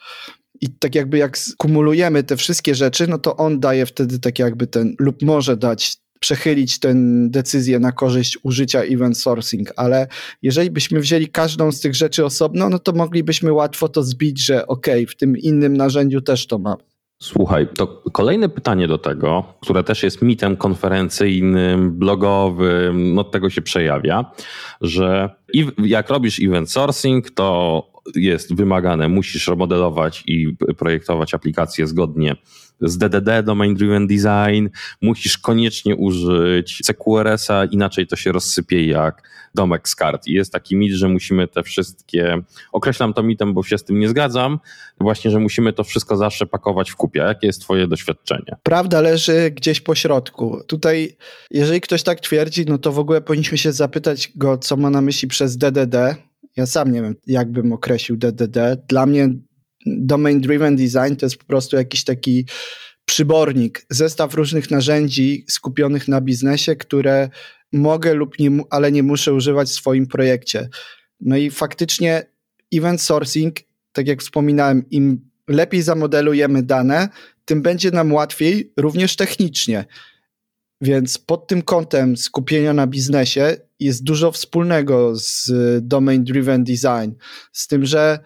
i tak jakby jak skumulujemy te wszystkie rzeczy, no to on daje wtedy tak jakby ten, lub może dać przechylić tę decyzję na korzyść użycia event sourcing, ale jeżeli byśmy wzięli każdą z tych rzeczy osobno, no to moglibyśmy łatwo to zbić, że ok, w tym innym narzędziu też to ma. Słuchaj, to kolejne pytanie do tego, które też jest mitem konferencyjnym, blogowym, no tego się przejawia, że jak robisz event sourcing, to jest wymagane, musisz remodelować i projektować aplikacje zgodnie z DDD, Domain Driven Design, musisz koniecznie użyć CQRS-a, inaczej to się rozsypie jak domek z kart. I jest taki mit, że musimy te wszystkie, określam to mitem, bo się z tym nie zgadzam, właśnie, że musimy to wszystko zawsze pakować w kupie. Jakie jest twoje doświadczenie? Prawda leży gdzieś po środku. Tutaj, jeżeli ktoś tak twierdzi, no to w ogóle powinniśmy się zapytać go, co ma na myśli przez DDD. Ja sam nie wiem, jak bym określił DDD. Dla mnie Domain Driven Design to jest po prostu jakiś taki przybornik, zestaw różnych narzędzi skupionych na biznesie, które mogę lub nie, ale nie muszę używać w swoim projekcie. No i faktycznie event sourcing, tak jak wspominałem, im lepiej zamodelujemy dane, tym będzie nam łatwiej również technicznie. Więc pod tym kątem skupienia na biznesie jest dużo wspólnego z domain driven design. Z tym, że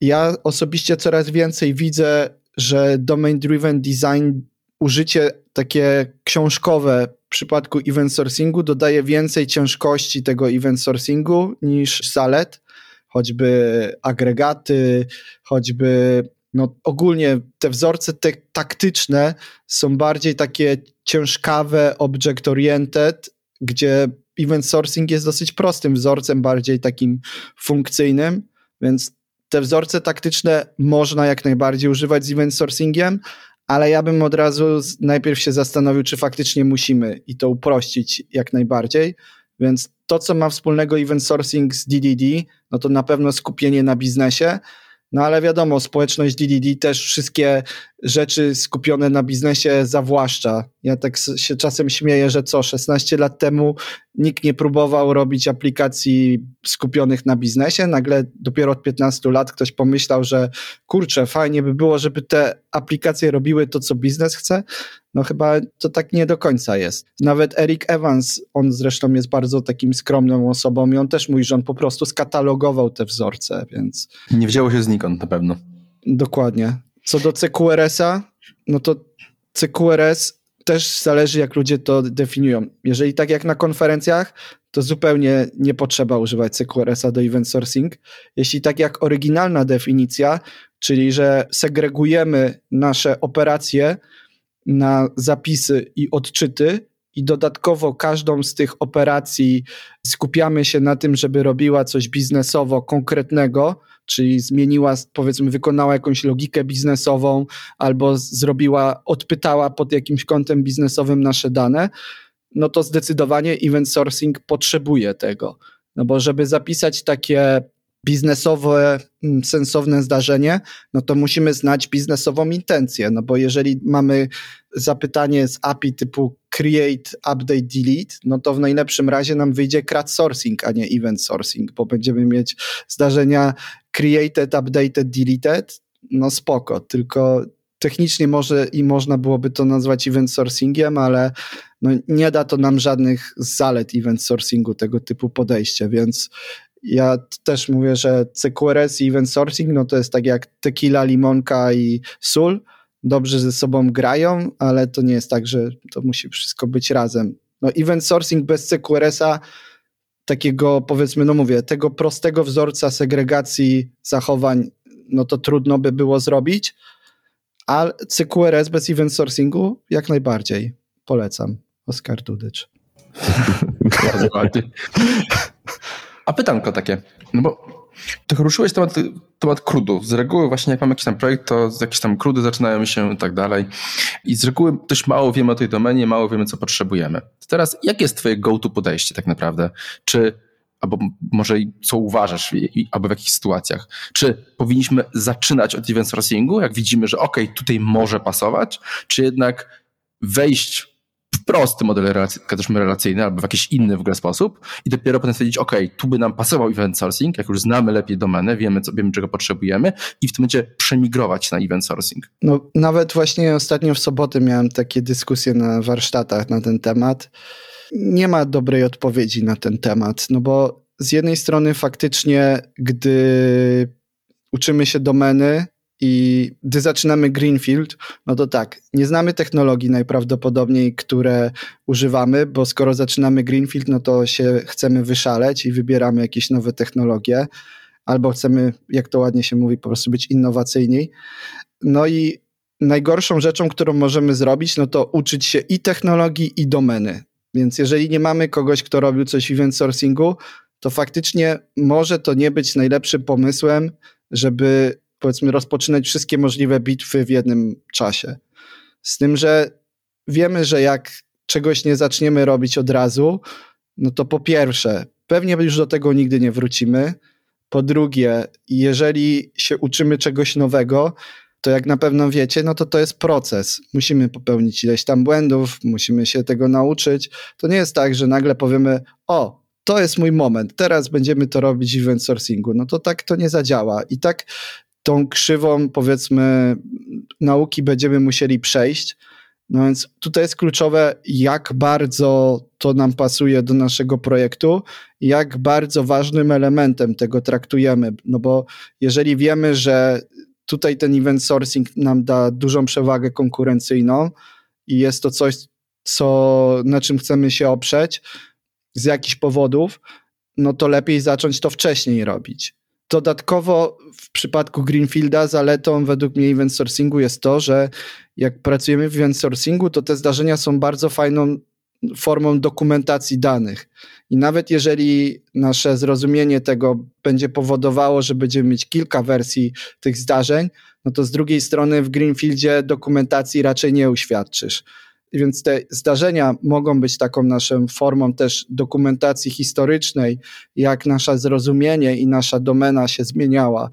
ja osobiście coraz więcej widzę, że domain driven design, użycie takie książkowe w przypadku event sourcingu dodaje więcej ciężkości tego event sourcingu niż zalet, choćby agregaty, choćby no ogólnie te wzorce te taktyczne są bardziej takie ciężkawe, object oriented, gdzie event sourcing jest dosyć prostym wzorcem, bardziej takim funkcyjnym, więc te wzorce taktyczne można jak najbardziej używać z event sourcingiem, ale ja bym od razu najpierw się zastanowił, czy faktycznie musimy i to uprościć jak najbardziej. Więc to, co ma wspólnego event sourcing z DDD, no to na pewno skupienie na biznesie, no ale wiadomo, społeczność DDD też wszystkie rzeczy skupione na biznesie zawłaszcza. Ja tak się czasem śmieję, że co, 16 lat temu nikt nie próbował robić aplikacji skupionych na biznesie, nagle dopiero od 15 lat ktoś pomyślał, że kurczę, fajnie by było, żeby te aplikacje robiły to, co biznes chce. No chyba to tak nie do końca jest. Nawet Eric Evans, on zresztą jest bardzo takim skromną osobą i on też mówi, że on po prostu skatalogował te wzorce, więc... Nie wzięło się znikąd na pewno. Dokładnie. Co do CQRS-a, no to CQRS też zależy, jak ludzie to definiują. Jeżeli tak jak na konferencjach, to zupełnie nie potrzeba używać CQRS-a do event sourcing. Jeśli tak jak oryginalna definicja, czyli że segregujemy nasze operacje na zapisy i odczyty, i dodatkowo każdą z tych operacji skupiamy się na tym, żeby robiła coś biznesowo konkretnego, czyli zmieniła, powiedzmy, wykonała jakąś logikę biznesową albo zrobiła, odpytała pod jakimś kątem biznesowym nasze dane, no to zdecydowanie event sourcing potrzebuje tego. No bo żeby zapisać takie biznesowe, mm, sensowne zdarzenie, no to musimy znać biznesową intencję, no bo jeżeli mamy zapytanie z API typu create, update, delete, no to w najlepszym razie nam wyjdzie CRUD sourcing, a nie event sourcing, bo będziemy mieć zdarzenia created, updated, deleted, no spoko, tylko technicznie może i można byłoby to nazwać event sourcingiem, ale no nie da to nam żadnych zalet event sourcingu tego typu podejścia, więc ja też mówię, że CQRS i event sourcing, no to jest tak jak tequila, limonka i sól, dobrze ze sobą grają, ale to nie jest tak, że to musi wszystko być razem. No event sourcing bez CQRS-a takiego powiedzmy, no mówię, tego prostego wzorca segregacji zachowań, no to trudno by było zrobić, ale CQRS bez event sourcingu jak najbardziej polecam. Oskar Dudycz. A pytanko takie, no bo trochę ruszyłeś temat, temat crudu. Z reguły właśnie jak mam jakiś tam projekt, to jakieś tam crudy zaczynają się i tak dalej. I z reguły dość mało wiemy o tej domenie, mało wiemy, co potrzebujemy. Teraz, jakie jest twoje go-to podejście tak naprawdę? Czy, albo może co uważasz, albo w jakich sytuacjach? Czy powinniśmy zaczynać od event sourcingu, jak widzimy, że ok, tutaj może pasować, czy jednak wejść prosty model relacyjny albo w jakiś inny w ogóle sposób i dopiero potem stwierdzić, ok, tu by nam pasował event sourcing, jak już znamy lepiej domenę, wiemy, co, wiemy czego potrzebujemy i w tym momencie przemigrować na event sourcing. No, nawet właśnie ostatnio w sobotę miałem takie dyskusje na warsztatach na ten temat. Nie ma dobrej odpowiedzi na ten temat, no bo z jednej strony faktycznie, gdy uczymy się domeny, i gdy zaczynamy Greenfield, no to tak, nie znamy technologii najprawdopodobniej, które używamy, bo skoro zaczynamy Greenfield, no to się chcemy wyszaleć i wybieramy jakieś nowe technologie, albo chcemy, jak to ładnie się mówi, po prostu być innowacyjni. No i najgorszą rzeczą, którą możemy zrobić, no to uczyć się i technologii, i domeny. Więc jeżeli nie mamy kogoś, kto robił coś w event sourcingu, to faktycznie może to nie być najlepszym pomysłem, żeby powiedzmy rozpoczynać wszystkie możliwe bitwy w jednym czasie. Z tym, że wiemy, że jak czegoś nie zaczniemy robić od razu, no to po pierwsze, pewnie już do tego nigdy nie wrócimy. Po drugie, jeżeli się uczymy czegoś nowego, to jak na pewno wiecie, no to to jest proces. Musimy popełnić ileś tam błędów, musimy się tego nauczyć. To nie jest tak, że nagle powiemy, o, to jest mój moment, teraz będziemy to robić w event sourcingu. No to tak to nie zadziała. I tak tą krzywą, powiedzmy, nauki będziemy musieli przejść. No więc tutaj jest kluczowe, jak bardzo to nam pasuje do naszego projektu, jak bardzo ważnym elementem tego traktujemy. No bo jeżeli wiemy, że tutaj ten event sourcing nam da dużą przewagę konkurencyjną i jest to coś, co, na czym chcemy się oprzeć z jakichś powodów, no to lepiej zacząć to wcześniej robić. Dodatkowo w przypadku Greenfielda zaletą według mnie event sourcingu jest to, że jak pracujemy w event sourcingu, to te zdarzenia są bardzo fajną formą dokumentacji danych. I nawet jeżeli nasze zrozumienie tego będzie powodowało, że będziemy mieć kilka wersji tych zdarzeń, no to z drugiej strony w Greenfieldzie dokumentacji raczej nie uświadczysz. Więc te zdarzenia mogą być taką naszą formą też dokumentacji historycznej, jak nasze zrozumienie i nasza domena się zmieniała.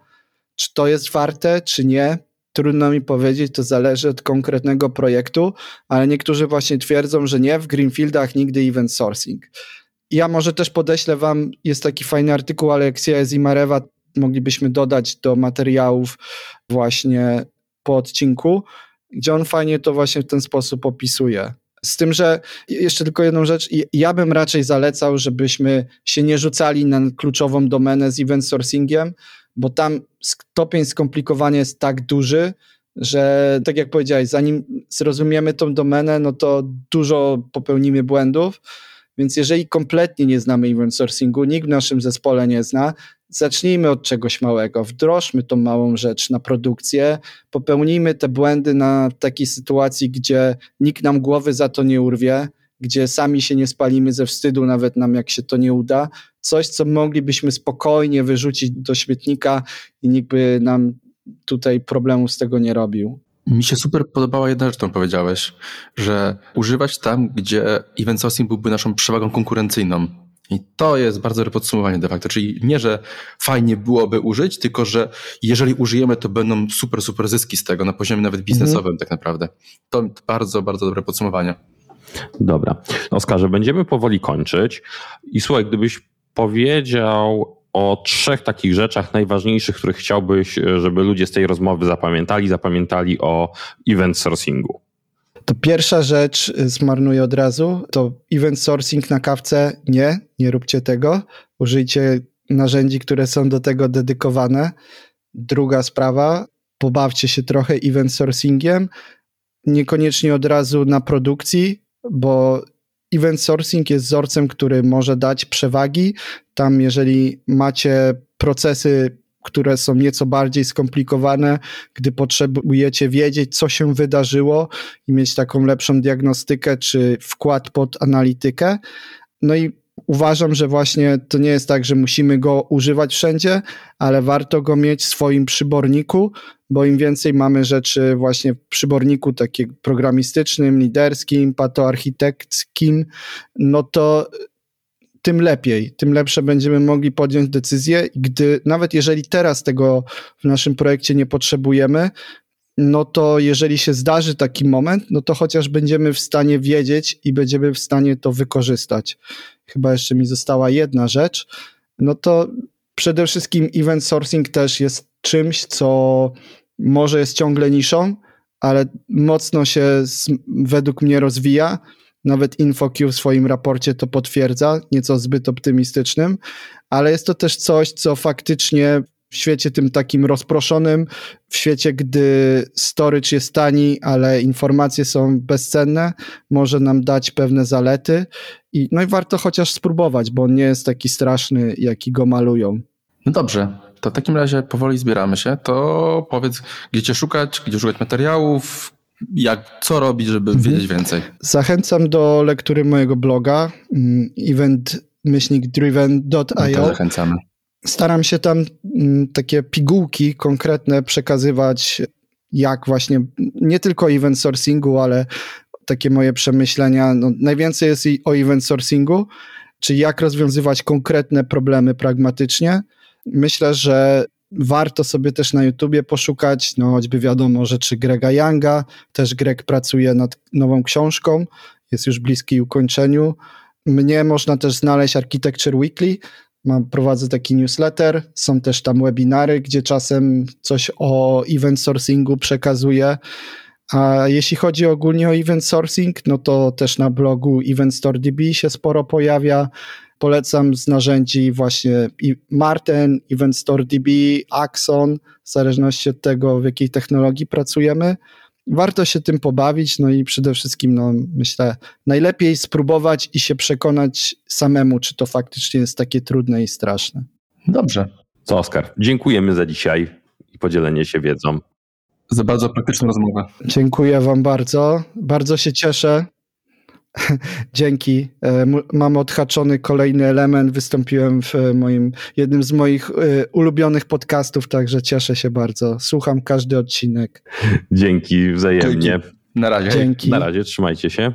Czy to jest warte, czy nie? Trudno mi powiedzieć, to zależy od konkretnego projektu, ale niektórzy właśnie twierdzą, że nie, w Greenfieldach nigdy event sourcing. Ja może też podeślę wam, jest taki fajny artykuł Aleksieja Zimarewa, moglibyśmy dodać do materiałów właśnie po odcinku, gdzie on fajnie to właśnie w ten sposób opisuje. Z tym, że jeszcze tylko jedną rzecz, ja bym raczej zalecał, żebyśmy się nie rzucali na kluczową domenę z event sourcingiem, bo tam stopień skomplikowania jest tak duży, że tak jak powiedziałeś, zanim zrozumiemy tą domenę, no to dużo popełnimy błędów. Więc jeżeli kompletnie nie znamy event sourcingu, nikt w naszym zespole nie zna, zacznijmy od czegoś małego, wdrożmy tą małą rzecz na produkcję, popełnijmy te błędy na takiej sytuacji, gdzie nikt nam głowy za to nie urwie, gdzie sami się nie spalimy ze wstydu, nawet nam jak się to nie uda. Coś, co moglibyśmy spokojnie wyrzucić do śmietnika i nikt by nam tutaj problemu z tego nie robił. Mi się super podobała jedna rzecz, którą powiedziałeś, że używać tam, gdzie event sourcing byłby naszą przewagą konkurencyjną. I to jest bardzo dobre podsumowanie de facto, czyli nie, że fajnie byłoby użyć, tylko że jeżeli użyjemy, to będą super, super zyski z tego na poziomie nawet biznesowym mhm. tak naprawdę. To bardzo, bardzo dobre podsumowanie. Dobra. Oskarze, będziemy powoli kończyć i słuchaj, gdybyś powiedział o trzech takich rzeczach najważniejszych, których chciałbyś, żeby ludzie z tej rozmowy zapamiętali, zapamiętali o event sourcingu. To pierwsza rzecz y, zmarnuję od razu, to event sourcing na kawce nie, nie róbcie tego. Użyjcie narzędzi, które są do tego dedykowane. Druga sprawa, pobawcie się trochę event sourcingiem, niekoniecznie od razu na produkcji, bo event sourcing jest wzorcem, który może dać przewagi. Tam, jeżeli macie procesy które są nieco bardziej skomplikowane, gdy potrzebujecie wiedzieć, co się wydarzyło i mieć taką lepszą diagnostykę czy wkład pod analitykę. No i uważam, że właśnie to nie jest tak, że musimy go używać wszędzie, ale warto go mieć w swoim przyborniku, bo im więcej mamy rzeczy właśnie w przyborniku takim programistycznym, liderskim, patoarchitektkim, no to tym lepiej, tym lepsze będziemy mogli podjąć decyzję, gdy nawet jeżeli teraz tego w naszym projekcie nie potrzebujemy, no to jeżeli się zdarzy taki moment, no to chociaż będziemy w stanie wiedzieć i będziemy w stanie to wykorzystać. Chyba jeszcze mi została jedna rzecz, no to przede wszystkim event sourcing też jest czymś, co może jest ciągle niszą, ale mocno się według mnie rozwija. Nawet InfoQ w swoim raporcie to potwierdza, nieco zbyt optymistycznym, ale jest to też coś, co faktycznie w świecie tym takim rozproszonym, w świecie, gdy storage jest tani, ale informacje są bezcenne, może nam dać pewne zalety. I, no i warto chociaż spróbować, bo on nie jest taki straszny, jaki go malują. No dobrze, to w takim razie powoli zbieramy się. To powiedz, gdzie cię szukać, gdzie szukać materiałów, jak, co robić, żeby mhm. wiedzieć więcej. Zachęcam do lektury mojego bloga mm, event-driven.io. No zachęcamy. Staram się tam mm, takie pigułki konkretne przekazywać, jak właśnie nie tylko event sourcingu, ale takie moje przemyślenia. No, najwięcej jest o event sourcingu, czyli jak rozwiązywać konkretne problemy pragmatycznie. Myślę, że warto sobie też na YouTubie poszukać, no choćby wiadomo rzeczy Grega Younga, też Greg pracuje nad nową książką, jest już bliski ukończeniu. Mnie można też znaleźć Architecture Weekly, Mam, prowadzę taki newsletter, są też tam webinary, gdzie czasem coś o event sourcingu przekazuję. A jeśli chodzi ogólnie o event sourcing, no to też na blogu Event Store DB się sporo pojawia. Polecam z narzędzi właśnie Marten, Event Store DB, Axon, w zależności od tego, w jakiej technologii pracujemy warto się tym pobawić, no i przede wszystkim, no, myślę, najlepiej spróbować i się przekonać samemu, czy to faktycznie jest takie trudne i straszne. Dobrze. Co, Oskar, dziękujemy za dzisiaj i podzielenie się wiedzą. Za bardzo praktyczną rozmowę. Dziękuję Wam bardzo. Bardzo się cieszę. Dzięki. E, mam odhaczony kolejny element. Wystąpiłem w moim, jednym z moich e, ulubionych podcastów, także cieszę się bardzo. Słucham każdy odcinek. Dzięki wzajemnie. Dzięki. Na razie. Dzięki. Na razie, trzymajcie się.